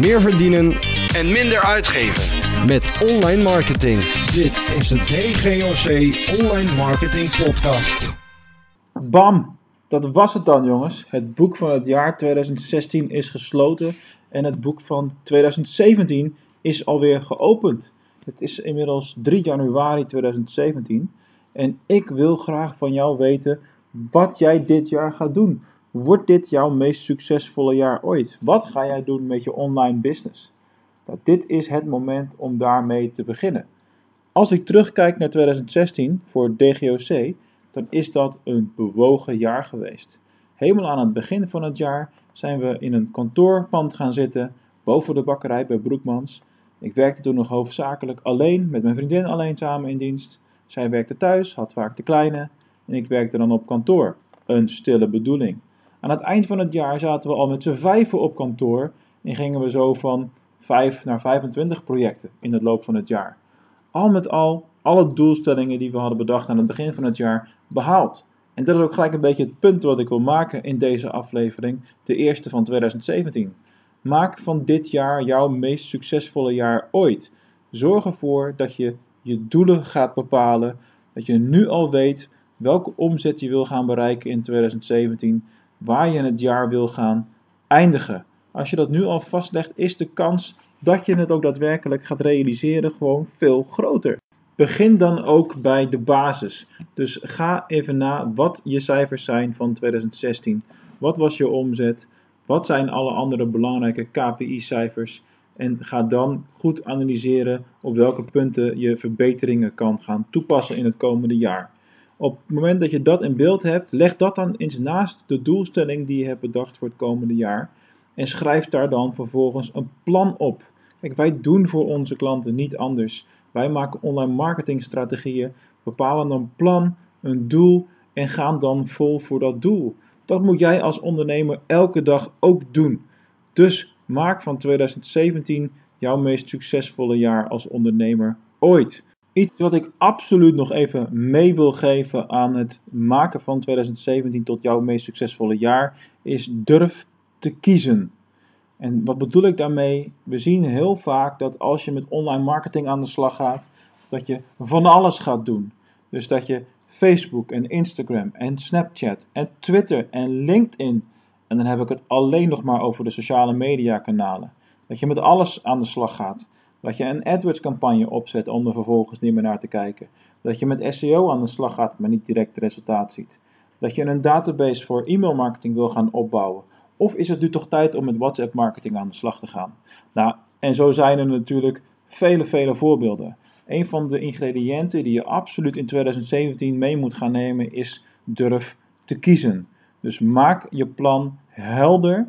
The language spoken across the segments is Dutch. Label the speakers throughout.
Speaker 1: meer verdienen
Speaker 2: en minder uitgeven.
Speaker 1: met online marketing.
Speaker 3: Dit is de DGOC Online Marketing Podcast.
Speaker 4: Bam! Dat was het dan, jongens. Het boek van het jaar 2016 is gesloten en het boek van 2017 is alweer geopend. Het is inmiddels 3 januari 2017 en ik wil graag van jou weten wat jij dit jaar gaat doen. Wordt dit jouw meest succesvolle jaar ooit? Wat ga jij doen met je online business? Nou, dit is het moment om daarmee te beginnen. Als ik terugkijk naar 2016 voor DGOC, dan is dat een bewogen jaar geweest. Helemaal aan het begin van het jaar zijn we in een kantoorpand gaan zitten, boven de bakkerij bij Broekmans. Ik werkte toen nog hoofdzakelijk alleen, met mijn vriendin alleen samen in dienst. Zij werkte thuis, had vaak de kleine, en ik werkte dan op kantoor. Een stille bedoeling. Aan het eind van het jaar zaten we al met z'n vijven op kantoor en gingen we zo van 5 naar 25 projecten in het loop van het jaar. Al met al, alle doelstellingen die we hadden bedacht aan het begin van het jaar behaald. En dat is ook gelijk een beetje het punt wat ik wil maken in deze aflevering, de eerste van 2017. Maak van dit jaar jouw meest succesvolle jaar ooit. Zorg ervoor dat je je doelen gaat bepalen, dat je nu al weet welke omzet je wil gaan bereiken in 2017, waar je het jaar wil gaan eindigen. Als je dat nu al vastlegt, is de kans dat je het ook daadwerkelijk gaat realiseren gewoon veel groter. Begin dan ook bij de basis. Dus ga even na wat je cijfers zijn van 2016. Wat was je omzet? Wat zijn alle andere belangrijke KPI-cijfers? En ga dan goed analyseren op welke punten je verbeteringen kan gaan toepassen in het komende jaar. Op het moment dat je dat in beeld hebt, leg dat dan eens naast de doelstelling die je hebt bedacht voor het komende jaar. En schrijf daar dan vervolgens een plan op. Kijk, wij doen voor onze klanten niet anders. Wij maken online marketingstrategieën, bepalen een plan, een doel en gaan dan vol voor dat doel. Dat moet jij als ondernemer elke dag ook doen. Dus maak van 2017 jouw meest succesvolle jaar als ondernemer ooit. Iets wat ik absoluut nog even mee wil geven aan het maken van 2017 tot jouw meest succesvolle jaar is durf te kiezen. En wat bedoel ik daarmee? We zien heel vaak dat als je met online marketing aan de slag gaat, dat je van alles gaat doen. Dus dat je Facebook en Instagram en Snapchat en Twitter en LinkedIn, en dan heb ik het alleen nog maar over de sociale media kanalen, dat je met alles aan de slag gaat. Dat je een AdWords campagne opzet om er vervolgens niet meer naar te kijken. Dat je met SEO aan de slag gaat, maar niet direct resultaat ziet. Dat je een database voor e-mail marketing wil gaan opbouwen. Of is het nu toch tijd om met WhatsApp marketing aan de slag te gaan? Nou, en zo zijn er natuurlijk vele, vele voorbeelden. Een van de ingrediënten die je absoluut in 2017 mee moet gaan nemen is durf te kiezen. Dus maak je plan helder.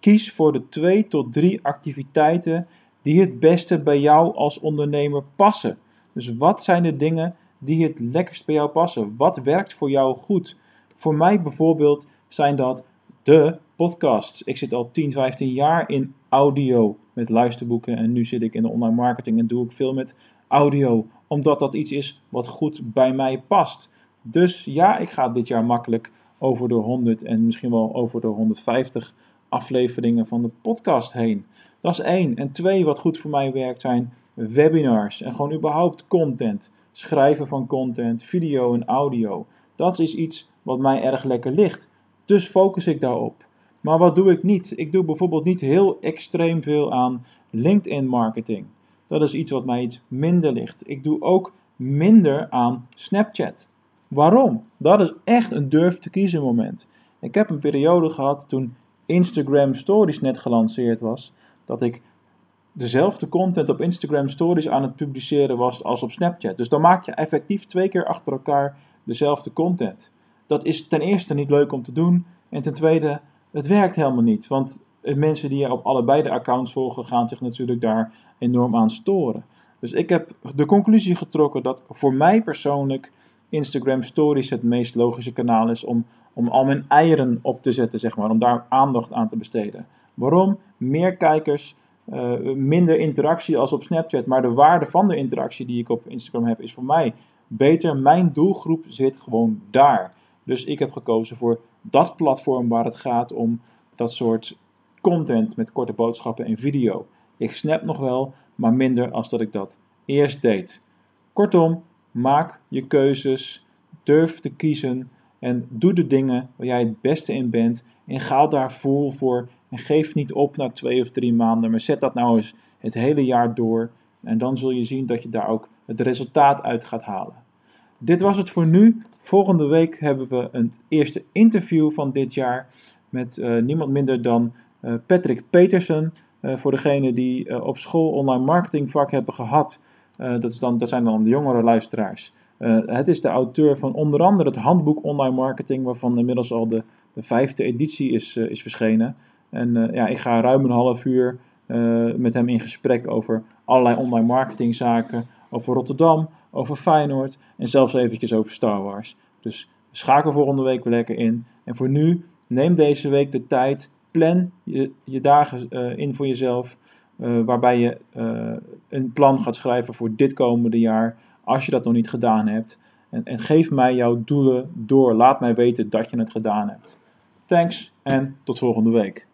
Speaker 4: Kies voor de twee tot drie activiteiten die het beste bij jou als ondernemer passen. Dus wat zijn de dingen die het lekkerst bij jou passen? Wat werkt voor jou goed? Voor mij bijvoorbeeld zijn dat de podcasts. Ik zit al 10, 15 jaar in audio met luisterboeken en nu zit ik in de online marketing en doe ik veel met audio, omdat dat iets is wat goed bij mij past. Dus ja, ik ga dit jaar makkelijk over de 100 en misschien wel over de 150 afleveringen van de podcast heen. Dat is één. En twee, wat goed voor mij werkt, zijn webinars en gewoon überhaupt content. Schrijven van content, video en audio. Dat is iets wat mij erg lekker ligt. Dus focus ik daarop. Maar wat doe ik niet? Ik doe bijvoorbeeld niet heel extreem veel aan LinkedIn marketing. Dat is iets wat mij iets minder ligt. Ik doe ook minder aan Snapchat. Waarom? Dat is echt een durf te kiezen moment. Ik heb een periode gehad toen Instagram Stories net gelanceerd was, dat ik dezelfde content op Instagram Stories aan het publiceren was als op Snapchat. Dus dan maak je effectief twee keer achter elkaar dezelfde content. Dat is ten eerste niet leuk om te doen en ten tweede, het werkt helemaal niet. Want mensen die je op allebei de accounts volgen gaan zich natuurlijk daar enorm aan storen. Dus ik heb de conclusie getrokken dat voor mij persoonlijk Instagram Stories het meest logische kanaal is om, om al mijn eieren op te zetten, zeg maar, om daar aandacht aan te besteden. Waarom? Meer kijkers, uh, minder interactie als op Snapchat, maar de waarde van de interactie die ik op Instagram heb is voor mij beter. Mijn doelgroep zit gewoon daar. Dus ik heb gekozen voor dat platform waar het gaat om dat soort content met korte boodschappen en video. Ik snap nog wel, maar minder als dat ik dat eerst deed. Kortom, maak je keuzes, durf te kiezen en doe de dingen waar jij het beste in bent en ga daar vol voor en geef niet op na twee of drie maanden, maar zet dat nou eens het hele jaar door en dan zul je zien dat je daar ook het resultaat uit gaat halen. Dit was het voor nu. Volgende week hebben we een eerste interview van dit jaar met uh, niemand minder dan uh, Patrick Petersen. Uh, voor degenen die op school online marketing vak hebben gehad. Dat, is dan, zijn dan de jongere luisteraars. het is de auteur van onder andere het handboek online marketing, waarvan inmiddels al de, de vijfde editie is, is verschenen. En ja, ik ga ruim een half uur met hem in gesprek over allerlei online marketingzaken, over Rotterdam, over Feyenoord en zelfs eventjes over Star Wars. Dus schakel volgende week weer lekker in. En voor nu, neem deze week de tijd, plan je, je dagen in voor jezelf, uh, waarbij je uh, een plan gaat schrijven voor dit komende jaar, als je dat nog niet gedaan hebt. En, en geef mij jouw doelen door. Laat mij weten dat je het gedaan hebt. Thanks en tot volgende week.